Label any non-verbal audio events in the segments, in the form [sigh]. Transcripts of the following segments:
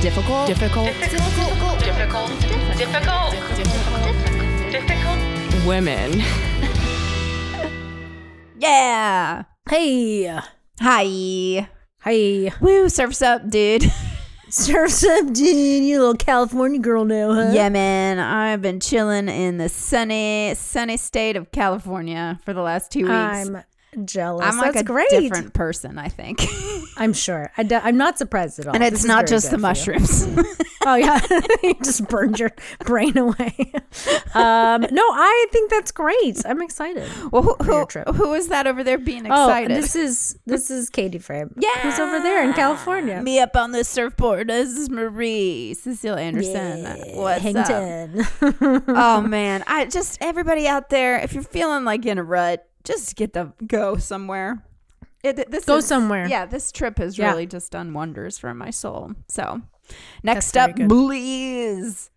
difficult, difficult, difficult, difficult, difficult, difficult, difficult. women. [laughs] Yeah. Hey, Hi. hey, Woo, surfs up, dude. [laughs] surfs up, dude. You little California girl now, huh? yeah, man. I've been chilling in the sunny, sunny state of California for the last two weeks. I'm jealous. I'm like That's a great. different person, I think. [laughs] I'm sure. I am not surprised at all. and it's is not just the good for you. mushrooms. [laughs] Oh yeah, [laughs] you just burned your brain away. Um, no, I think that's great. I'm excited. well, who, who, who is that over there being excited? Oh, excited? this is this is Katie Frame. yeah. who's over there in California? Me up on the surfboard. This is Marie. Cecile Anderson. What's up? Oh man i just everybody out there if you're feeling like in a rut just get the go somewhere it, this Go is- somewhere. yeah this trip has Yeah. really just done wonders for my soul so next up please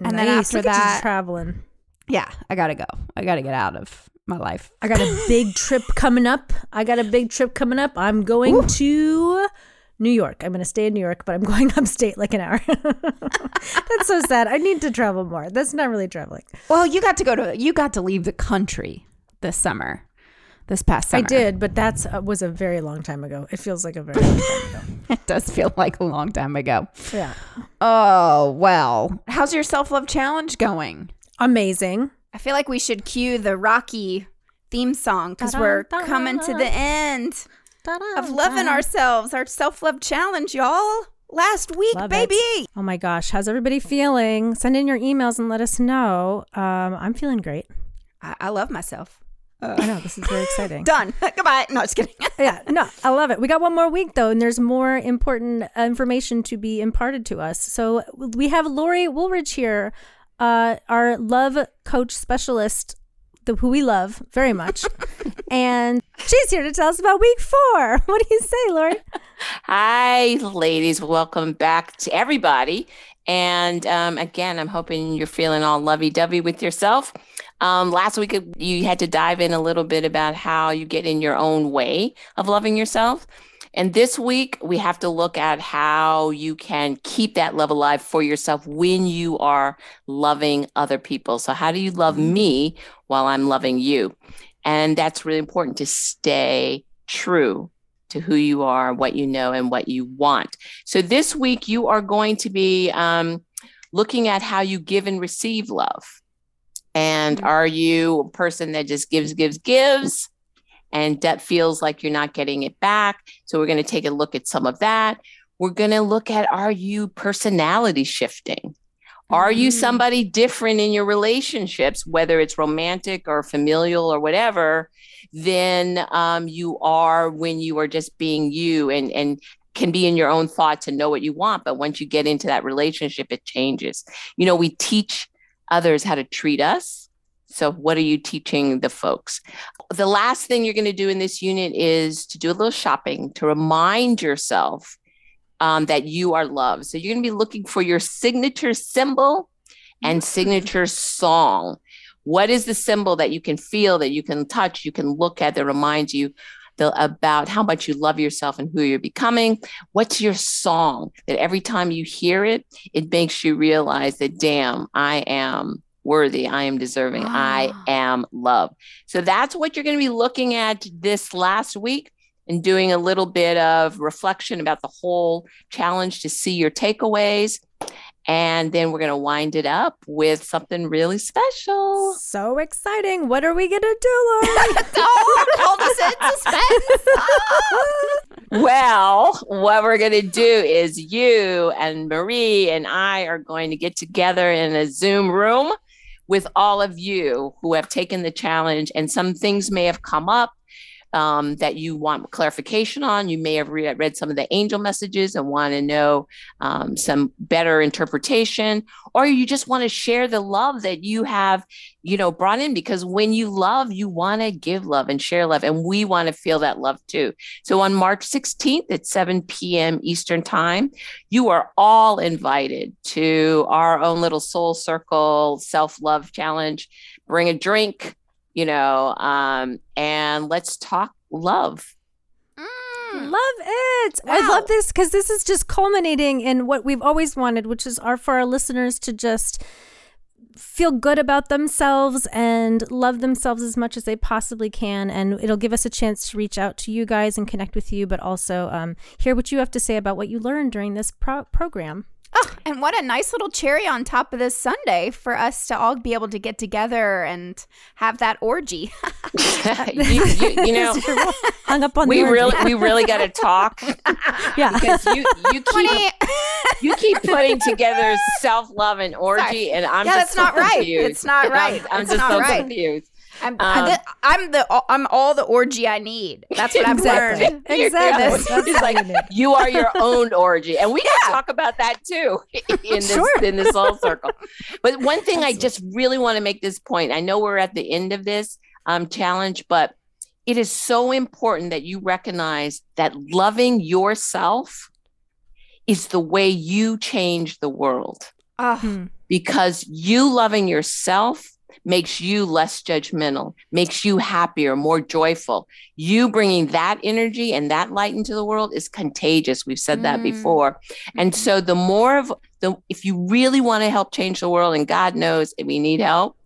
And then Nice. after Look that- traveling. yeah i gotta go i gotta get out of my life I got a [laughs] big trip coming up. I got a big trip coming up. I'm going to New York. I'm going to stay in New York, but I'm [laughs] going upstate like an hour. [laughs] That's so sad. I need to travel more. That's not really traveling. well you got to go to you got to leave the country this summer this past summer I did, but that's uh, was a very long time ago. It feels like a very long time ago. [laughs] it does feel like a long time ago Yeah. oh well how's your self-love challenge going Amazing. I feel like we should cue the Rocky theme song because we're coming to the end of loving our ourselves, our self love challenge, y'all. Last week, Love it. baby. Oh my gosh, how's everybody feeling? Send in your emails and let us know. Um, I'm feeling great. I, I love myself. I know this is very exciting. [laughs] Done. [laughs] Goodbye. No, just kidding. [laughs] yeah, no, I love it. We got one more week though, and there's more important information to be imparted to us. So we have Lori Woolridge here, uh, our love coach specialist, the, who we love very much, and she's here to tell us about week four. What do you say, Lori? Hi, ladies. Welcome back to everybody. And um, again, I'm hoping you're feeling all lovey dovey with yourself. Um, last week, you had to dive in a little bit about how you get in your own way of loving yourself. And this week, we have to look at how you can keep that love alive for yourself when you are loving other people. So, how do you love me while I'm loving you? And that's really important to stay true to who you are, what you know, and what you want. So this week, you are going to be um, looking at how you give and receive love. And are you a person that just gives, gives, gives, and debt feels like you're not getting it back? So we're going to take a look at some of that. We're going to look at are you personality shifting? Are you Mm. somebody different in your relationships, whether it's romantic or familial or whatever, than um, you are when you are just being you and and can be in your own thoughts and know what you want. But once you get into that relationship, it changes. You know, we teach others how to treat us. So, what are you teaching the folks? The last thing you're going to do in this unit is to do a little shopping to remind yourself um, that you are loved. So, you're going to be looking for your signature symbol and [laughs] signature song. What is the symbol that you can feel, that you can touch, you can look at that reminds you the, about how much you love yourself and who you're becoming? What's your song that every time you hear it, it makes you realize that, damn, I am worthy, I am deserving, I Ah. am loved. So that's what you're going to be looking at this last week and doing a little bit of reflection about the whole challenge to see your takeaways. And then we're going to wind it up with something really special. So exciting! What are we gonna do, Lori? Don't [laughs] oh, hold us in suspense. [laughs] Well, what we're going to do is you and Marie and I are going to get together in a Zoom room with all of you who have taken the challenge, and some things may have come up. Um, that you want clarification on. You may have re- read some of the angel messages and want to know um, some better interpretation, or you just want to share the love that you have, you know, brought in. Because when you love, you want to give love and share love, and we want to feel that love too. So on March 16th at 7 p.m. Eastern Time, you are all invited to our own little soul circle self love challenge. Bring a drink, you know, um, and let's talk love. Love it. I love this because this is just culminating in what we've always wanted, which is our for our listeners to just feel good about themselves and love themselves as much as they possibly can. And it'll give us a chance to reach out to you guys and connect with you, but also um, hear what you have to say about what you learned during this pro- program. Oh, [laughs] and what a nice little cherry on top of this sundae for us to all be able to get together and have that orgy. [laughs] [laughs] you, you, you know, hung up on we the really we really got to talk yeah. because you you keep Twenty- you keep putting together self love and orgy, Sorry. and I'm Yeah, just that's so not right. confused. It's not I'm- right. I'm, It's just not so right. confused. I'm, Um, I'm the I'm the I'm all the orgy I need. That's what I've Exactly. learned. Exactly. It's That's [laughs] like you are your own orgy, and we can talk about that too [laughs] in this Sure. in this whole [laughs] circle. But one thing I just really want to make this point. I know we're at the end of this um, challenge, but it is so important that you recognize that loving yourself is the way you change the world Hmm. because you loving yourself makes you less judgmental, makes you happier, more joyful. You bringing that energy and that light into the world is contagious. We've said that Mm. before. And so the more of the if you really want to help change the world and God knows we need help,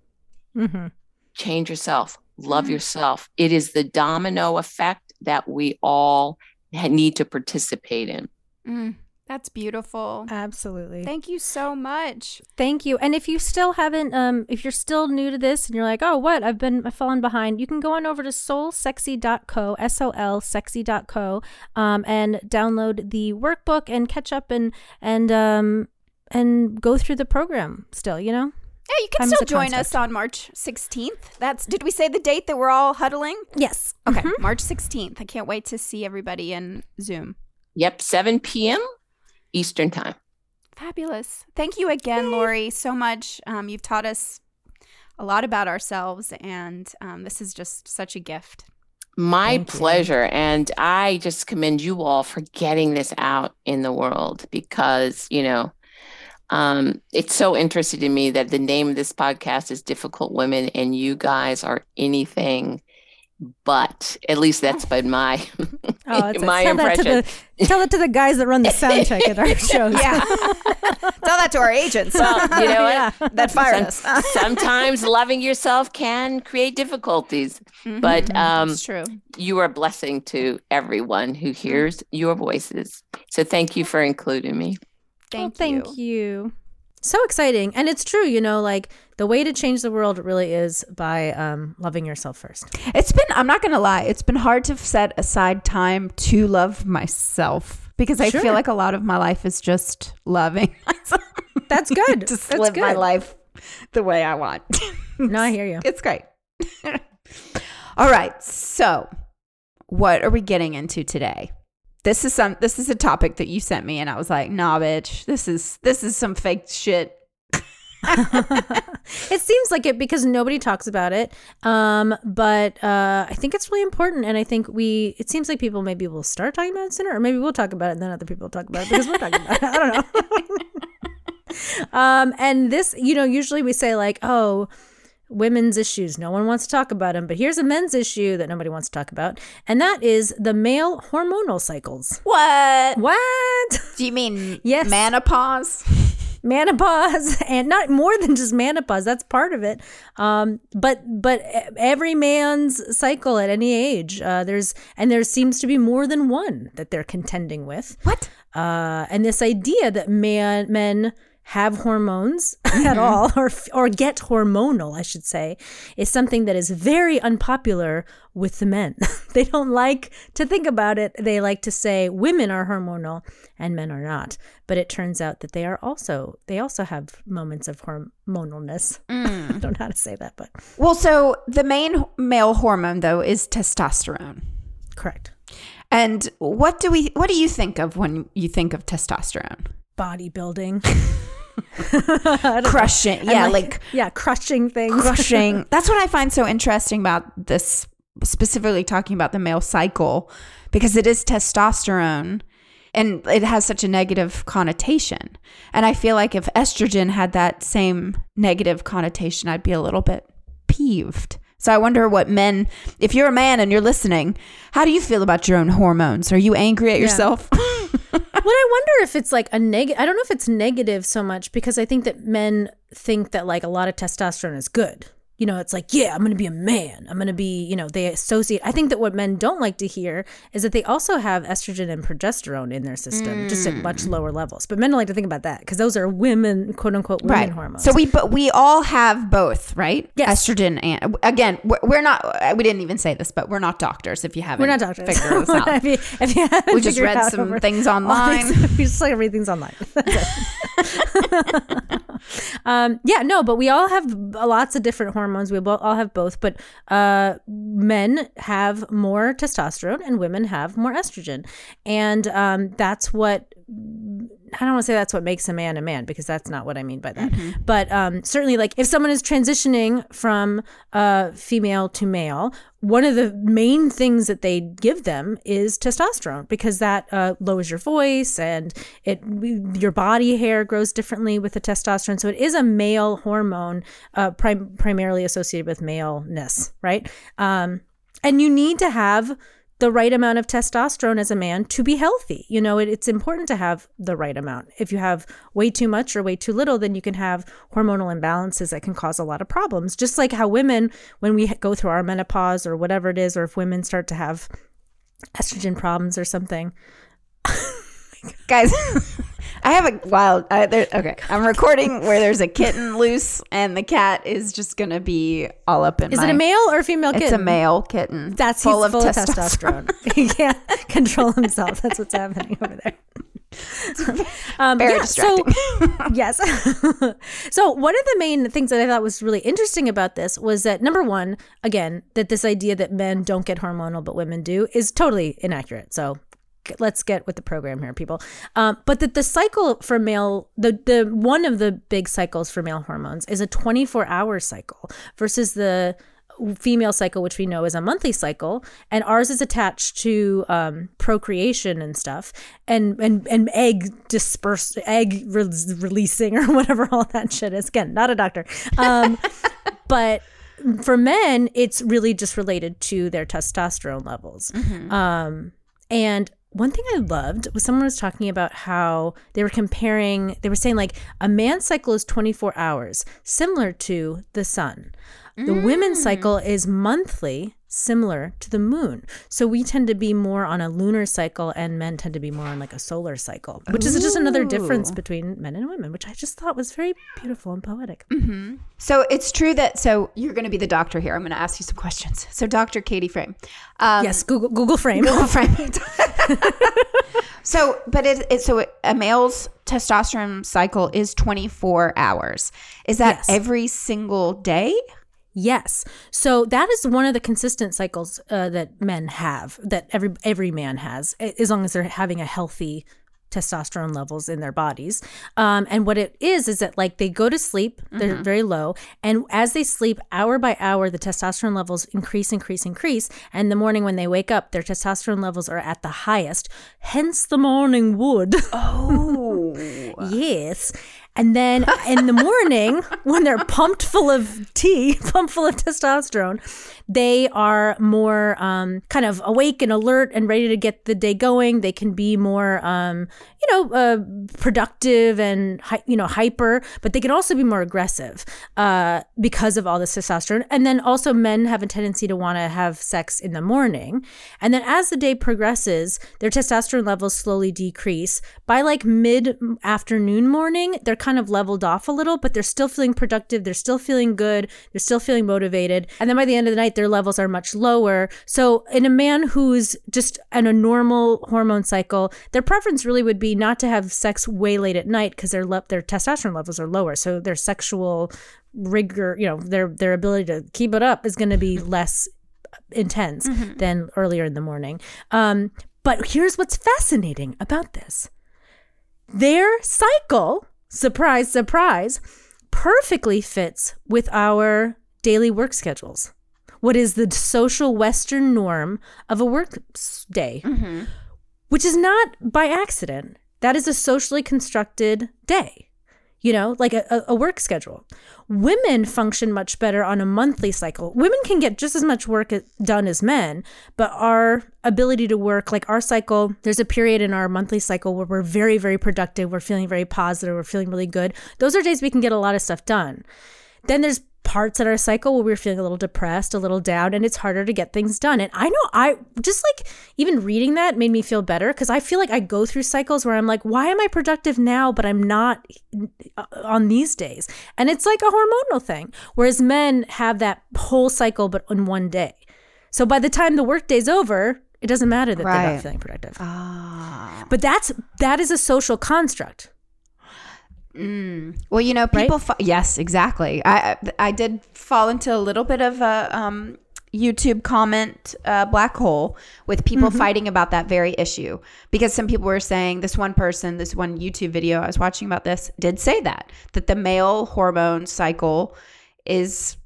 Mhm. change yourself. Love Mm. yourself. It is the domino effect that we all need to participate in. mm, that's beautiful. Absolutely. Thank you so much. Thank you. And if you still haven't, um, if you're still new to this and you're like, oh, what? I've been I've fallen behind, you can go on over to soulsexy.co, S O L sexy.co, um, and download the workbook and catch up and, and, um, and go through the program still, you know? Yeah, you can Time still join concept. us on March 16th. That's did we say the date that we're all huddling? Yes. Okay, March 16th. I can't wait to see everybody in Zoom. Yep, 7 p.m. Eastern time. Fabulous. Thank you again, Lori, so much. Um, you've taught us a lot about ourselves, and um, this is just such a gift. My Thank you. pleasure. And I just commend you all for getting this out in the world because, you know, um, it's so interesting to me that the name of this podcast is Difficult Women, and you guys are anything but. At least that's been my [laughs] [laughs] Oh, my tell that impression. the tell it to the guys that run the sound check at our [laughs] shows. Yeah. Tell that to our agents Well, you know what? Yeah. that fired us. Sometimes loving yourself can create difficulties, but Mhm. um, it's true. you are a blessing to everyone who hears your voices. So thank you for including me. Well, Thank, thank you. you. So exciting. And it's true, you know, like the way to change the world really is by um, loving yourself first. It's been, I'm not going to lie, it's been hard to set aside time to love myself because I Sure. feel like a lot of my life is just loving [laughs] myself. That's [laughs] good. Just That's live my life the way I want. No, I hear you. It's great. [laughs] All right. So, what are we getting into today? This is some this is a topic that you sent me and I was like, "Nah, bitch. This is this is some fake shit." [laughs] it seems like it because nobody talks about it. Um, but uh, I think it's really important, and I think we. It seems like people maybe will start talking about it sooner, or maybe we'll talk about it, and then other people will talk about it because we're talking about it. I don't know. [laughs] um, and this, you know, usually we say like, oh. Women's issues. No one wants to talk about them, but here's a men's issue that nobody wants to talk about, and that is the male hormonal cycles. What? What? [laughs] Do you mean Yes. menopause? [laughs] menopause and not more than just menopause that's part of it um but but every man's cycle at any age uh there's and there seems to be more than one that they're contending with What? uh and this idea that man men have hormones [laughs] at mm-hmm. all or or get hormonal I should say is something that is very unpopular with the men. [laughs] They don't like to think about it. They like to say women are hormonal and men are not. But it turns out that they are also they also have moments of hormonalness. [laughs] I mm. don't know how to say that but Well, so the main male hormone though is testosterone. correct. And what do we what do you think of when you think of testosterone? bodybuilding Crushing. And Yeah, like yeah crushing things crushing. [laughs] That's what I find so interesting about this, specifically talking about the male cycle, because it is testosterone and it has such a negative connotation. And I feel like if estrogen had that same negative connotation, I'd be a little bit peeved. So I wonder what men, if you're a man and you're listening, how do you feel about your own hormones? Are you angry at yourself? [laughs] [laughs] Well, I wonder if it's like a negative. I don't know if it's negative so much because I think that men think that like a lot of testosterone is good. You know, it's like, yeah, I'm going to be a man. I'm going to be, you know, they associate. I think that what men don't like to hear is that they also have estrogen and progesterone in their system, just at much Mm. lower levels. But men don't like to think about that because those are women, quote unquote, women right. hormones. So we but we all have both, right? Yes. Estrogen and again, we're, we're not. We didn't even say this, but we're not doctors. If you haven't, we're not doctors. Figured this [laughs] out. if you, if you We just read some things online. things- [laughs] we just like read things online. [laughs] um, yeah, no, but we all have lots of different hormones. We all have both, but uh, men have more testosterone and women have more estrogen, and um, that's what. I don't want to say that's what makes a man a man because that's not what I mean by that. But um, certainly, like if someone is transitioning from uh, female to male, one of the main things that they give them is testosterone because that uh, lowers your voice and it your body hair grows differently with the testosterone. So it is a male hormone, uh, prim- primarily associated with maleness, right? Um, and you need to have the right amount of testosterone as a man to be healthy. You know, it, it's important to have the right amount. If you have way too much or way too little, then you can have hormonal imbalances that can cause a lot of problems. Just like how women, when we go through our menopause or whatever it is, or if women start to have estrogen problems or something. [laughs] guys i have a wild uh, there, okay i'm recording where there's a kitten loose and the cat is just gonna be all up in Is my, it a male or a female kitten? it's kitten? a male kitten That's full of full of testosterone, testosterone. [laughs] he can't control himself. That's what's happening over there. [laughs] Um, Very yeah, distracting. So, [laughs] yes. so one of the main things that I thought was really interesting about this was that number one, again, that this idea that men don't get hormonal but women do is totally inaccurate. So let's get with the program here, people. Um, but that the cycle for male, the the one of the big cycles for male hormones is a 24 hour cycle versus the female cycle, which we know is a monthly cycle, and ours is attached to um, procreation and stuff, and and and egg disperse, egg re- releasing or [laughs] whatever all that shit is. Again, not a doctor, um, [laughs] but for men, it's really just related to their testosterone levels. Um, and one thing I loved was someone was talking about how they were comparing, they were saying like a man's cycle is 24 hours, similar to the sun. The women's cycle mm. is monthly, similar to the moon. So we tend to be more on a lunar cycle, and men tend to be more on like a solar cycle, which is just another difference between men and women, which I just thought was very beautiful and poetic. so it's true that so you're gonna be the doctor here i'm gonna ask you some questions so dr katie frame um yes, Google Google Frame. Google frame [laughs] so but it, it so a male's testosterone cycle is 24 hours is that Yes. every single day Yes. So that is one of the consistent cycles uh, that men have, that every every man has, as long as they're having a healthy testosterone levels in their bodies. Um, and what it is is that like they go to sleep, they're very low, and as they sleep, hour by hour, the testosterone levels increase, increase, increase. And the morning when they wake up, their testosterone levels are at the highest. Hence the morning wood. [laughs] oh Yes. And then in the morning, [laughs] when they're pumped full of tea, [laughs] pumped full of testosterone, they are more um, kind of awake and alert and ready to get the day going. They can be more, um, you know, uh, productive and you know hyper, but they can also be more aggressive uh, because of all this testosterone. And then also, men have a tendency to want to have sex in the morning, and then as the day progresses, their testosterone levels slowly decrease. By like mid afternoon morning, they're kind of leveled off a little, but they're still feeling productive. They're still feeling good. They're still feeling motivated. And then by the end of the night, their levels are much lower. So in a man who's just on a normal hormone cycle, their preference really would be not to have sex way late at night because their le- their testosterone levels are lower. So their sexual rigor, you know, their their ability to keep it up is going to be less intense than earlier in the morning. Um, but here's what's fascinating about this their cycle, surprise, surprise, perfectly fits with our daily work schedules. What is the social Western norm of a work day, mm-hmm. which is not by accident. That is a socially constructed day. You know, like a, a work schedule. Women function much better on a monthly cycle. Women can get just as much work done as men, but our ability to work, like our cycle, there's a period in our monthly cycle where we're very, very productive, we're feeling very positive, we're feeling really good. Those are days we can get a lot of stuff done. Then there's parts in our cycle where we're feeling a little depressed, a little down, and it's harder to get things done. And I know I just like even reading that made me feel better because I feel like I go through cycles where I'm like, why am I productive now, but I'm not uh, on these days? And it's like a hormonal thing. Whereas men have that whole cycle, but in one day. So by the time the workday's over, it doesn't matter that right. they're not feeling productive. Ah. But that's that is a social construct. Mm. Well, you know, people. Right? Fa- yes, exactly. I I did fall into a little bit of a um, YouTube comment uh, black hole with people mm-hmm. fighting about that very issue because some people were saying this one person, this one YouTube video I was watching about this did say that that the male hormone cycle is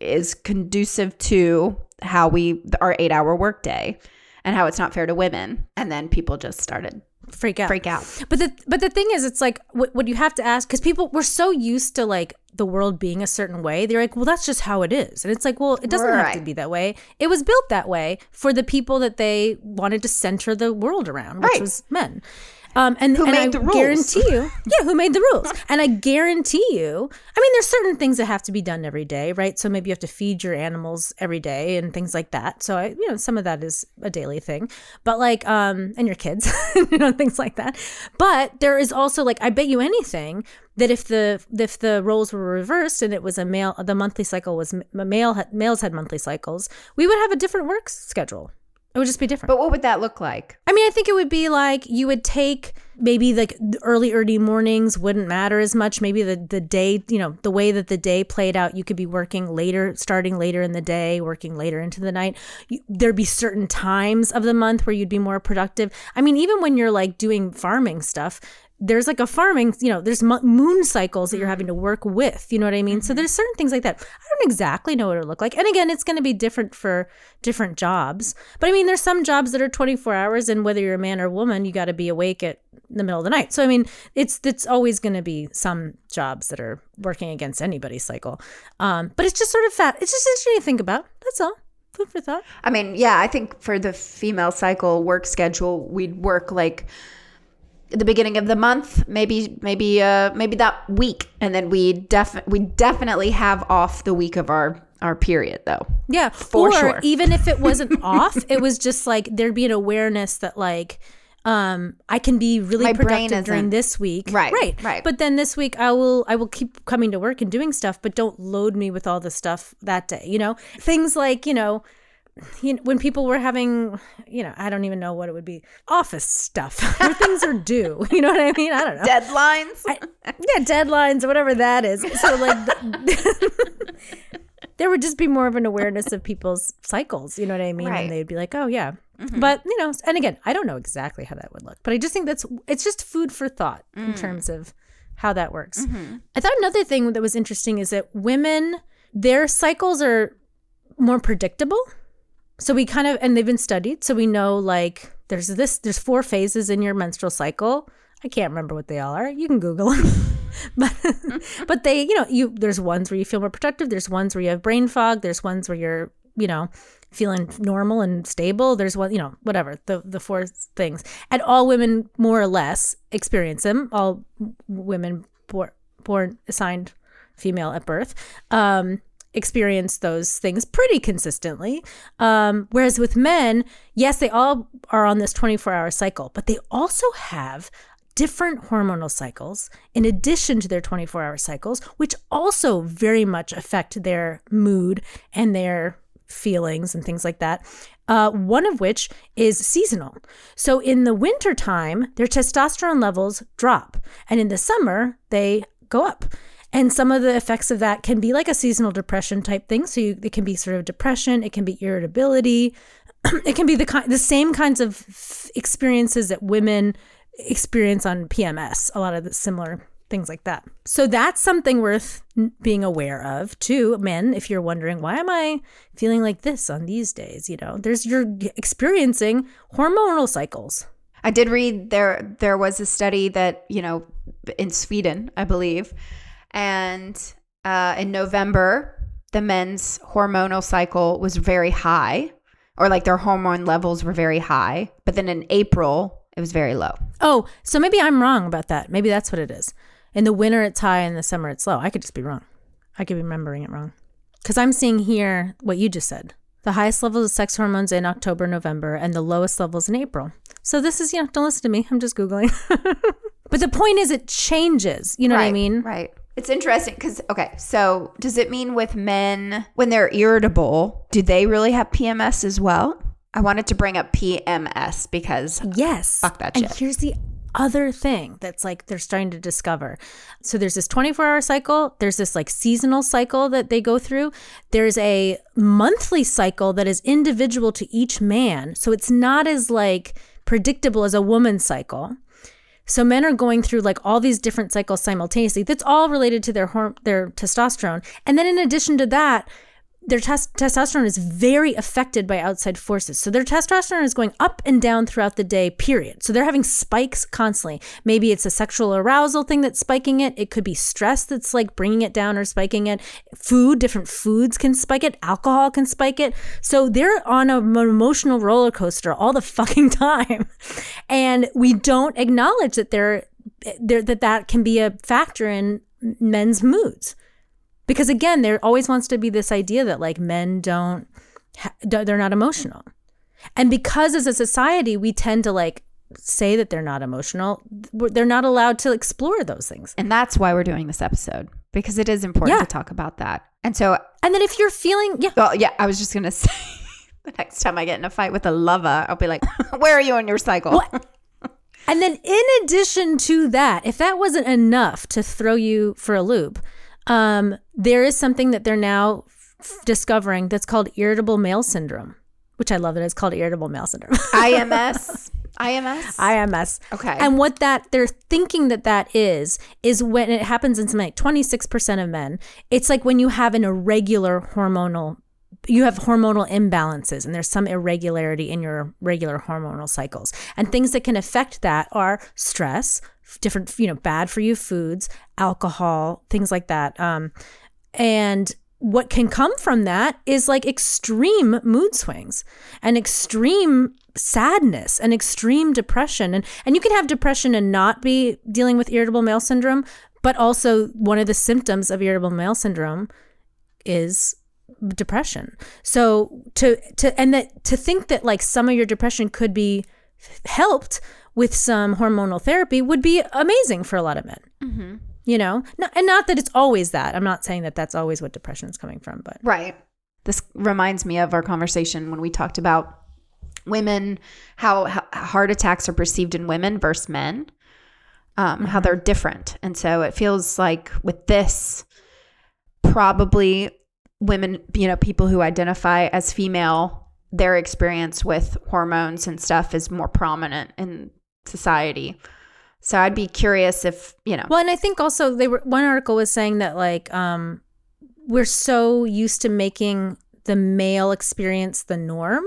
is conducive to how we our eight hour workday and how it's not fair to women, and then people just started freak out. Freak out. But the but the thing is it's like what, what you have to ask because people we're so used to like the world being a certain way they're like well that's just how it is. And it's like well it doesn't right. have to be that way. It was built that way for the people that they wanted to center the world around which right. was men um, and who and made I the rules? Guarantee you, [laughs] yeah, who made the rules? And I guarantee you, I mean, there's certain things that have to be done every day, right? So maybe you have to feed your animals every day and things like that. So I, you know, some of that is a daily thing, but like, um, and your kids, [laughs] you know, things like that. But there is also like, I bet you anything that if the if the roles were reversed and it was a male, the monthly cycle was male males had monthly cycles, we would have a different work schedule. It would just be different. But what would that look like? I mean, I think it would be like you would take maybe like early, early mornings wouldn't matter as much. Maybe the, the day, you know, the way that the day played out, you could be working later, starting later in the day, working later into the night. You, there'd be certain times of the month where you'd be more productive. I mean, even when you're like doing farming stuff, there's like a farming, you know, there's moon cycles that you're having to work with. You know what I mean? Mm-hmm. So there's certain things like that. I don't exactly know what it'll look like. And again, it's going to be different for different jobs. But I mean, there's some jobs that are 24 hours, and whether you're a man or a woman, you got to be awake at the middle of the night. So I mean, it's it's always going to be some jobs that are working against anybody's cycle. Um, but it's just sort of fat. It's just interesting to think about. That's all. Food for thought. I mean, yeah, I think for the female cycle work schedule, we'd work like the beginning of the month, maybe maybe uh maybe that week, and then we def we definitely have off the week of our our period though. Yeah, for or sure. even if it [laughs] wasn't off, it was just like there'd be an awareness that like um I can be really My productive during this week. Right. Right. Right. But then this week I will I will keep coming to work and doing stuff, but don't load me with all the stuff that day, you know? Things like, you know, when people were having, you know, I don't even know what it would be, office stuff [laughs] where things are due. [laughs] You know what I mean? I don't know. Deadlines? I, yeah, deadlines, whatever that is. So, like, the, [laughs] there would just be more of an awareness of people's cycles. You know what I mean? Right. And they'd be like, oh, yeah. Mm-hmm. But, you know, and again, I don't know exactly how that would look, but I just think that's, it's just food for thought mm. in terms of how that works. Mm-hmm. I thought another thing that was interesting is that women, their cycles are more predictable so we kind of and they've been studied. So we know like there's this there's four phases in your menstrual cycle. I can't remember what they all are. You can google them. [laughs] But but they you know you there's ones where you feel more productive. There's ones where you have brain fog. There's ones where you're you know feeling normal and stable. There's one you know whatever the the four things. And all women more or less experience them. All women born, born assigned female at birth. Um experience those things pretty consistently. Um, whereas with men, yes, they all are on this 24 hour cycle, but they also have different hormonal cycles in addition to their 24 hour cycles, which also very much affect their mood and their feelings and things like that. Uh, one of which is seasonal. So in the wintertime, their testosterone levels drop, and in the summer, they go up. And some of the effects of that can be like a seasonal depression type thing. So you, it can be sort of depression, it can be irritability, [clears throat] it can be the the same kinds of experiences that women experience on PMS. A lot of the similar things like that. So that's something worth being aware of too, men. If you're wondering why am I feeling like this on these days, you know, there's you're experiencing hormonal cycles. I did read there there was a study that, you know, in Sweden, I believe. And uh, in November, the men's hormonal cycle was very high, or like their hormone levels were very high. But then in April, it was very low. Oh, so maybe I'm wrong about that. Maybe that's what it is. In the winter, it's high. In the summer, it's low. I could just be wrong. I could be remembering it wrong. Because I'm seeing here what you just said. The highest levels of sex hormones in October, November, and the lowest levels in April. So this is, you know, don't listen to me. I'm just Googling. [laughs] but the point is, it changes. You know what I mean? Right. It's interesting because, okay, so does it mean with men, when they're irritable, do they really have PMS as well? I wanted to bring up PMS because Yes. Fuck that and here's the other thing that's like they're starting to discover. So there's this 24 hour cycle, there's this like seasonal cycle that they go through. There's a monthly cycle that is individual to each man. So it's not as like predictable as a woman's cycle. So men are going through like all these different cycles simultaneously. That's all related to their horm- their testosterone. And then in addition to that, their tes- testosterone is very affected by outside forces. So their testosterone is going up and down throughout the day, period. So they're having spikes constantly. Maybe it's a sexual arousal thing that's spiking it. It could be stress that's like bringing it down or spiking it. Food, different foods can spike it. Alcohol can spike it. So they're on an emotional roller coaster all the [laughs] fucking time. And we don't acknowledge that they're, eh, they're that that can be a factor in men's moods because again there always wants to be this idea that like men don't ha- they're not emotional and because as a society we tend to like say that they're not emotional they're not allowed to explore those things And that's why we're doing this episode because it is important Yeah. to talk about that. And so, and then if you're feeling yeah well, yeah, I was just going [laughs] to say the next time I get in a fight with a lover, I'll be like, [laughs] where are you on your cycle? And then, in addition to that, if that wasn't enough to throw you for a loop, um, there is something that they're now f- discovering that's called irritable male syndrome, which I love that it's called irritable male syndrome. [laughs] IMS. IMS. IMS. Okay. And what that they're thinking that that is is when it happens in something like 26% of men. It's like when you have an irregular hormonal you have hormonal imbalances and there's some irregularity in your regular hormonal cycles. And things that can affect that are stress, different, you know, bad for you foods, alcohol, things like that. Um, and what can come from that is like extreme mood swings and extreme sadness and extreme depression. And, and you can have depression and not be dealing with irritable male syndrome, but also one of the symptoms of irritable male syndrome is depression. So to to and that to think that like some of your depression could be helped with some hormonal therapy would be amazing for a lot of men. You know, no, and not that it's always that. I'm not saying that that's always what depression is coming from, but Right. This reminds me of our conversation when we talked about women, how, how heart attacks are perceived in women versus men, um, how they're different. And so it feels like with this, probably women, you know, people who identify as female, their experience with hormones and stuff is more prominent in society. So I'd be curious if, you know, Well, and I think also they were one article was saying that like um we're so used to making the male experience the norm.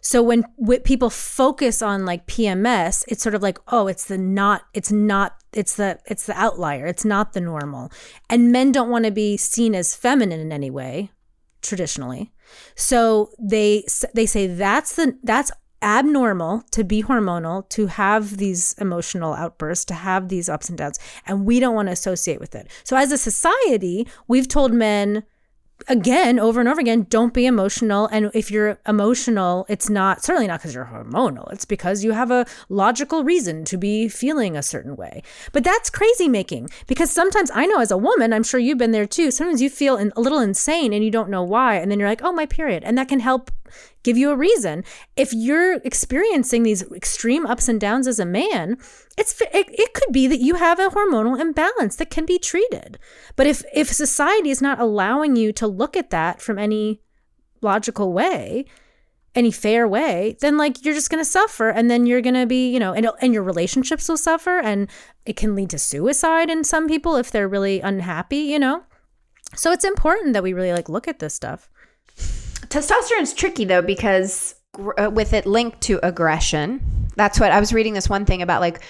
So when w- people focus on like PMS, it's sort of like, oh, it's the not it's not it's the it's the outlier. It's not the normal. And men don't want to be seen as feminine in any way traditionally. So they they say that's the that's abnormal to be hormonal, to have these emotional outbursts, to have these ups and downs, and we don't want to associate with it. So as a society, we've told men again over and over again don't be emotional. And if you're emotional it's not certainly not because you're hormonal. It's because you have a logical reason to be feeling a certain way. But that's crazy making because sometimes i know as a woman i'm sure you've been there too sometimes you feel a little insane and you don't know why. And then you're like oh my period. And that can help give you a reason. If you're experiencing these extreme ups and downs as a man it's it, it could be that you have a hormonal imbalance that can be treated. But if if society is not allowing you to look at that from any logical way any fair way then like you're just going to suffer and then you're going to be you know and, and your relationships will suffer and it can lead to suicide in some people if they're really unhappy you know? So it's important that we really like look at this stuff Testosterone's tricky though because uh, with it linked to aggression. That's what I was reading this one thing about like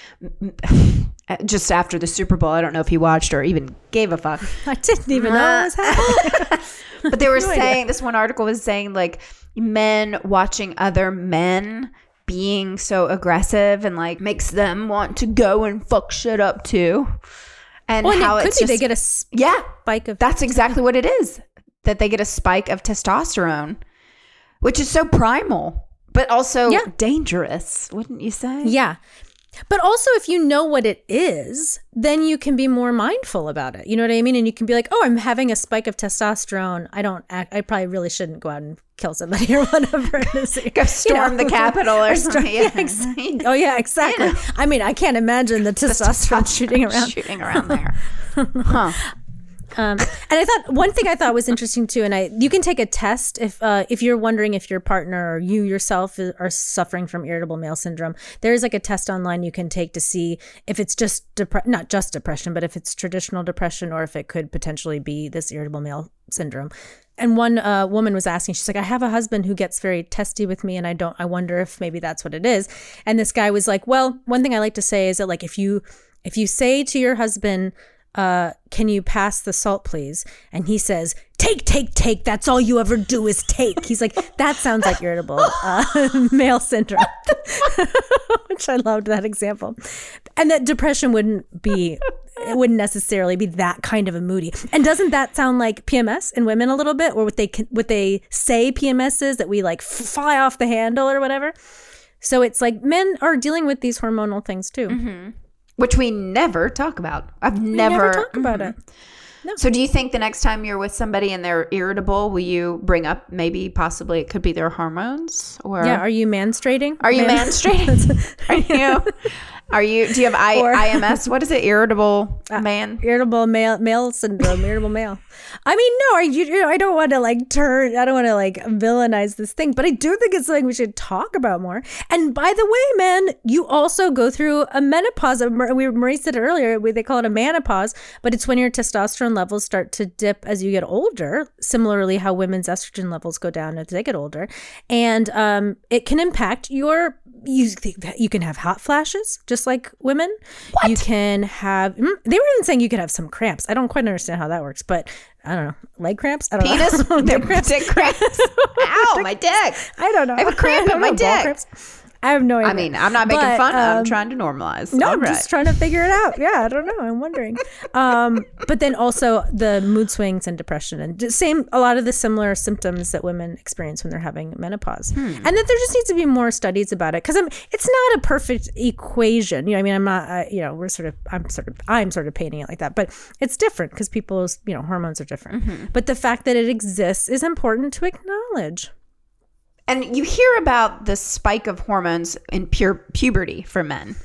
just after the Super Bowl. I don't know if he watched or even gave a fuck. [laughs] I didn't even know was [laughs] happening. But they [laughs] were No idea. saying this one article was saying like men watching other men being so aggressive and like makes them want to go and fuck shit up too. And Well, and how it could it's be just, they get a spike yeah, of that's exactly what it is. That they get a spike of testosterone, which is so primal, but also Yeah. dangerous, wouldn't you say? Yeah. But also, if you know what it is, then you can be more mindful about it. You know what I mean? And you can be like, oh, I'm having a spike of testosterone. I don't act, I probably really shouldn't go out and kill somebody or [laughs] whatever. [laughs] Go storm the Capitol or [laughs] storm- something. yeah, exa- oh, yeah, exactly. I mean, I can't imagine the testosterone shooting around. shooting around there. Huh. Um, and I thought one thing I thought was interesting too, and I you can take a test if uh, if you're wondering if your partner or you yourself is- are suffering from irritable male syndrome. There is like a test online you can take to see if it's just depre- not just depression, but if it's traditional depression or if it could potentially be this irritable male syndrome. And one uh, woman was asking, she's like, I have a husband who gets very testy with me, and I don't. I wonder if maybe that's what it is. And this guy was like, Well, one thing I like to say is that like if you if you say to your husband uh, can you pass the salt, please? And he says, take, take, take. That's all you ever do is take. He's like, that sounds like irritable uh, [laughs] male syndrome, [laughs] which I loved that example. And that depression wouldn't be, it wouldn't necessarily be that kind of a moody. And doesn't that sound like PMS in women a little bit, or what they what they say PMS is that we like fly off the handle or whatever? So it's like men are dealing with these hormonal things too. Which we never talk about. I've We never, never talk about Mhm. it. So, do you think the next time you're with somebody and they're irritable, will you bring up maybe possibly it could be their hormones? Or Yeah, are you menstruating? are you menstruating? [laughs] are you? [laughs] Are you? Do you have I, Or- IMS? What is it? Irritable man? irritable male male syndrome irritable male i mean no I, you, you know, I don't want to like turn i don't want to like villainize this thing but i do think it's something we should talk about more and by the way man you also go through a menopause we marie said it earlier we- they call it a menopause but it's when your testosterone levels start to dip as you get older similarly how women's estrogen levels go down as they get older and um, it can impact your you you can have hot flashes just like women. You can have. mm, They were even saying you could have some cramps. I don't quite understand how that works, but I don't know. Leg cramps. I don't Penis? [laughs] know. Dick Dick cramps. [laughs] Ow, my dick. I don't know. I have a cramp [laughs] in my dick. I have no idea. I mean, I'm not making But, fun. I'm um, trying to normalize. No, All I'm right. just trying to figure it out. Yeah, I don't know. I'm wondering. [laughs] Um, but then also the mood swings and depression and same a lot of the similar symptoms that women experience when they're having menopause. Hmm. And that there just needs to be more studies about it because I'm it's not a perfect equation. You know, I mean, I'm not. I, you know, we're sort of. I'm sort of. I'm sort of painting it like that, but it's different because people's you know hormones are different. Mm-hmm. But the fact that it exists is important to acknowledge. And you hear about the spike of hormones in pure puberty for men.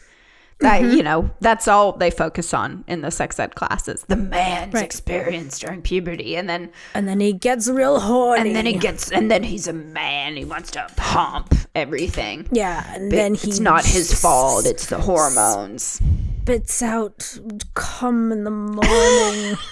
That Mm-hmm. you know, that's all they focus on in the sex ed classes. The man's Right. experience during puberty, and then And then he gets real horny. and then he gets and then he's a man. He wants to pump everything. yeah, and But then he it's not his fault. It's the hormones. spits out cum in the morning. [laughs]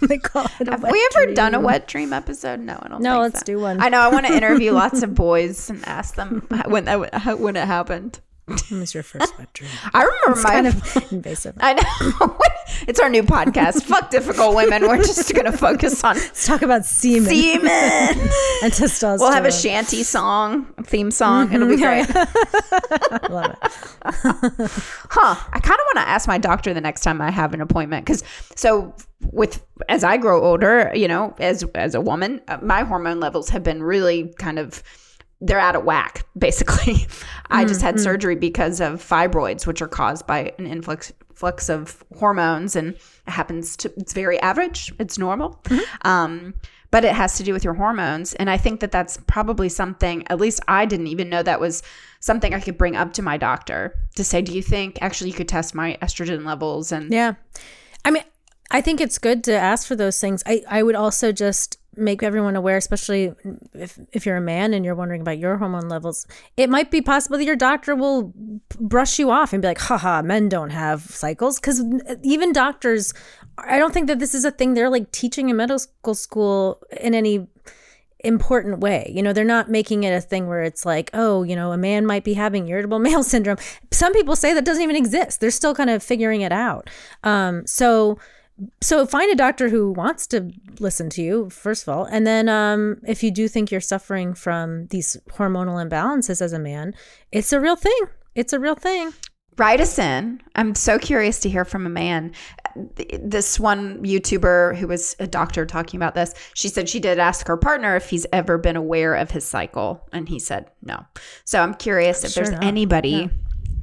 [laughs] they call it Have we ever done a wet dream episode? No, I don't. No, let's so. do one. I know. I want to interview lots of [laughs] boys and ask them [laughs] when that when it happened. When was your first wet dream? [laughs] I remember It's my. kind of [laughs] invasive. I know. [laughs] it's our new podcast. Fuck difficult women. We're just gonna focus on Let's talk about semen semen. and testosterone. We'll have a shanty song, theme song. It'll be great. I love it. Huh. I kind of want to ask my doctor the next time I have an appointment because so with as I grow older, you know, as as a woman, uh, my hormone levels have been really kind of they're out of whack [laughs] basically. I just had surgery because of fibroids which are caused by an influx flux of hormones and it happens to it's very average, it's normal. Um but it has to do with your hormones and i think that that's probably something at least i didn't even know that was something i could bring up to my doctor to say do you think actually you could test my estrogen levels and Yeah. I mean, I think it's good to ask for those things. I, I would also just make everyone aware, especially if, if you're a man and you're wondering about your hormone levels. It might be possible that your doctor will brush you off and be like, haha, men don't have cycles. Because even doctors, I don't think that this is a thing they're like teaching in medical school in any important way. You know, they're not making it a thing where it's like, oh, you know, a man might be having irritable [laughs] male syndrome. Some people say that doesn't even exist. They're still kind of figuring it out. Um, so so find a doctor who wants to listen to you first of all. And then um, if you do think you're suffering from these hormonal imbalances as a man it's a real thing. It's a real thing. Write us in i'm so curious to hear from a man. This one youtuber who was a doctor talking about this she said she did ask her partner if he's ever been aware of his cycle and he said no. So i'm curious if Sure there's not. anybody Yeah.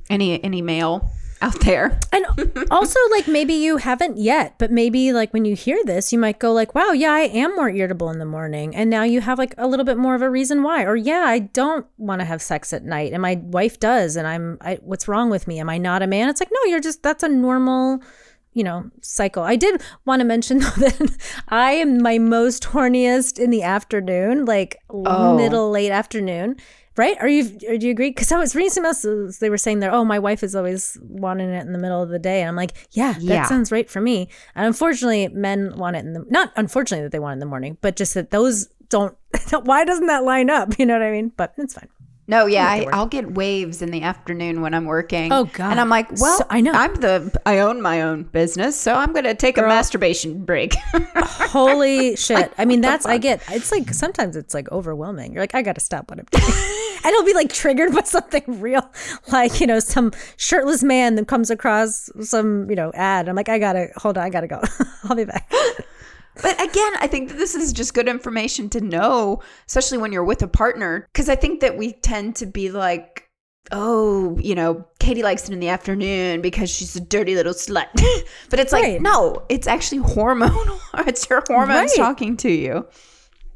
any any male out there. [laughs] And also like maybe you haven't yet but maybe like when you hear this you might go like wow yeah i am more irritable in the morning. And now you have like a little bit more of a reason why. Or yeah i don't want to have sex at night and my wife does and i'm I, what's wrong with me? Am i not a man? It's like no you're just that's a normal you know cycle. I did want to mention [laughs] though that i am my most horniest in the afternoon like Oh. middle late afternoon right? Are you or do you agree? Because i was reading some else they were saying there oh my wife is always wanting it in the middle of the day. And i'm like yeah that Yeah. sounds right for me. And unfortunately men want it in the not unfortunately that they want it in the morning but just that those don't [laughs] why doesn't that line up? You know what i mean? But it's fine No, yeah, I, I'll get waves in the afternoon when I'm working. Oh, God. And I'm like, well, So- I know. I'm the I own my own business, so I'm gonna take a masturbation break. [laughs] Holy [laughs] shit. I mean, that's, I get, it's like, sometimes it's like overwhelming. You're like, I got to stop what I'm doing. [laughs] and it'll be like triggered by something real, like, you know, some shirtless man that comes across some, you know, ad. I'm like, I got to, hold on, I got to go. I'll be back. But again, I think that this is just good information to know, especially when you're with a partner, because I think that we tend to be like. Oh, you know, Katie likes it in the afternoon because she's a dirty little slut. [laughs] but it's like, Right. no, it's actually hormonal. [laughs] it's your hormones Right. talking to you.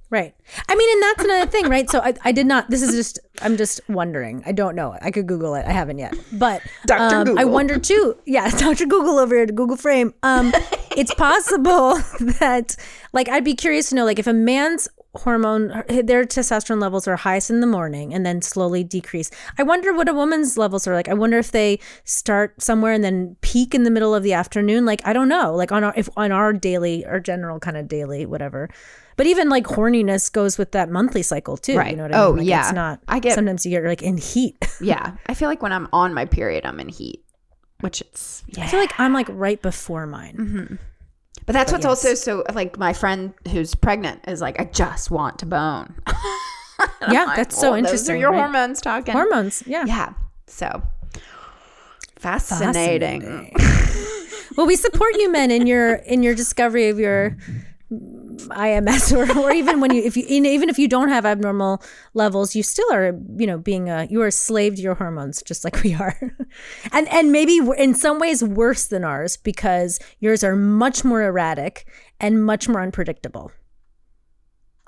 Right. I mean, and that's another thing, right? So I, I did not, this is just, I'm just wondering. I don't know. I could Google it. I haven't yet. But Dr. um, I wonder too. Yeah, [laughs] Dr. Google over here to Google Frame. Um, it's possible [laughs] that, like, I'd be curious to know, like, if a man's hormone, their testosterone levels are highest in the morning and then slowly decrease. I wonder what a woman's levels are like. I wonder if they start somewhere and then peak in the middle of the afternoon. Like, I don't know. Like on our, if on our daily or general kind of daily, whatever. But even like horniness goes with that monthly cycle too. Right. You know what I mean? Oh, Like, yeah. It's not. I get- Sometimes you get like in heat. [laughs] Yeah. I feel like when I'm on my period, I'm in heat, which it's, yeah. I feel like I'm like right before mine. Mm-hmm. But that's what's yes. also so like my friend who's pregnant is like, I just want to bone. [laughs] Yeah, like, that's so interesting, Those are your right? hormones talking. Hormones. Yeah. Yeah. So fascinating. [laughs] Well, we support you men in your in your discovery of your IMS or, or even when you if you even if you don't have abnormal levels, you still are you know being a you are a slave to your hormones just like we are, [laughs] and and maybe in some ways worse than ours because yours are much more erratic and much more unpredictable.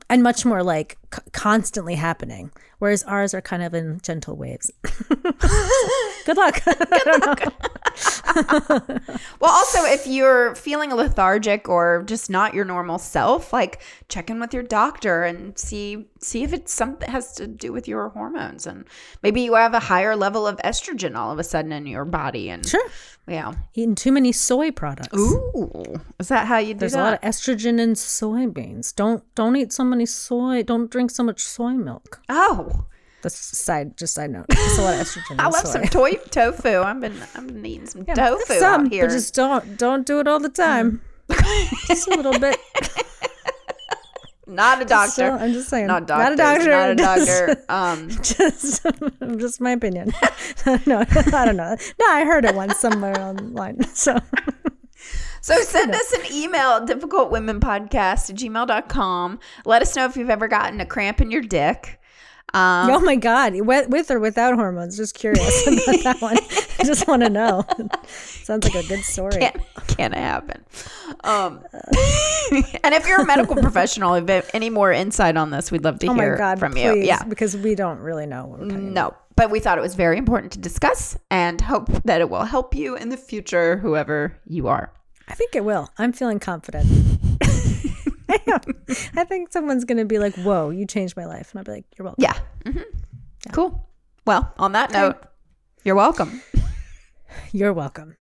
And much more like c- constantly happening, whereas ours are kind of in gentle waves. [laughs] Good luck. [laughs] Don't know. [laughs] Well, also, if you're feeling lethargic or just not your normal self, like check in with your doctor and see see if it's something has to do with your hormones, and maybe you have a higher level of estrogen all of a sudden in your body. And Sure. yeah, Eating too many soy products. ooh, is that how you do There's that? a lot of estrogen in soybeans. Don't don't eat so many soy. Don't drink so much soy milk. oh, That's side just side note. There's a lot of estrogen. I love soy. some toy tofu. I've been I've been eating some Yeah, tofu some, out here. but just don't don't do it all the time. [laughs] just a little bit. not a doctor. So, I'm just saying. not Not a doctor. Not a [laughs] Just- doctor. Um, [laughs] Just, just my opinion. no, I don't know. No, I heard it once somewhere online. So So send us an email difficultwomenpodcast at gmail.com. Let us know if you've ever gotten a cramp in your dick. Um, oh my god, with, with or without hormones? Just curious about that [laughs] one. I just want to know. [laughs] Sounds like a good story. Can, can it happen? Um, [laughs] and if you're a medical professional, if any more insight on this, we'd love to Oh hear my god, from please, you. Yeah. because we don't really know what we're about. No, but we thought it was very important to discuss and hope that it will help you in the future, whoever you are. I think it will. I'm feeling confident. I [laughs] am. [laughs] I think someone's gonna be like, "Whoa, you changed my life," and I'll be like, "You're welcome." Yeah. Mhm. Cool. Well, on that note, you're welcome. [laughs] You're welcome.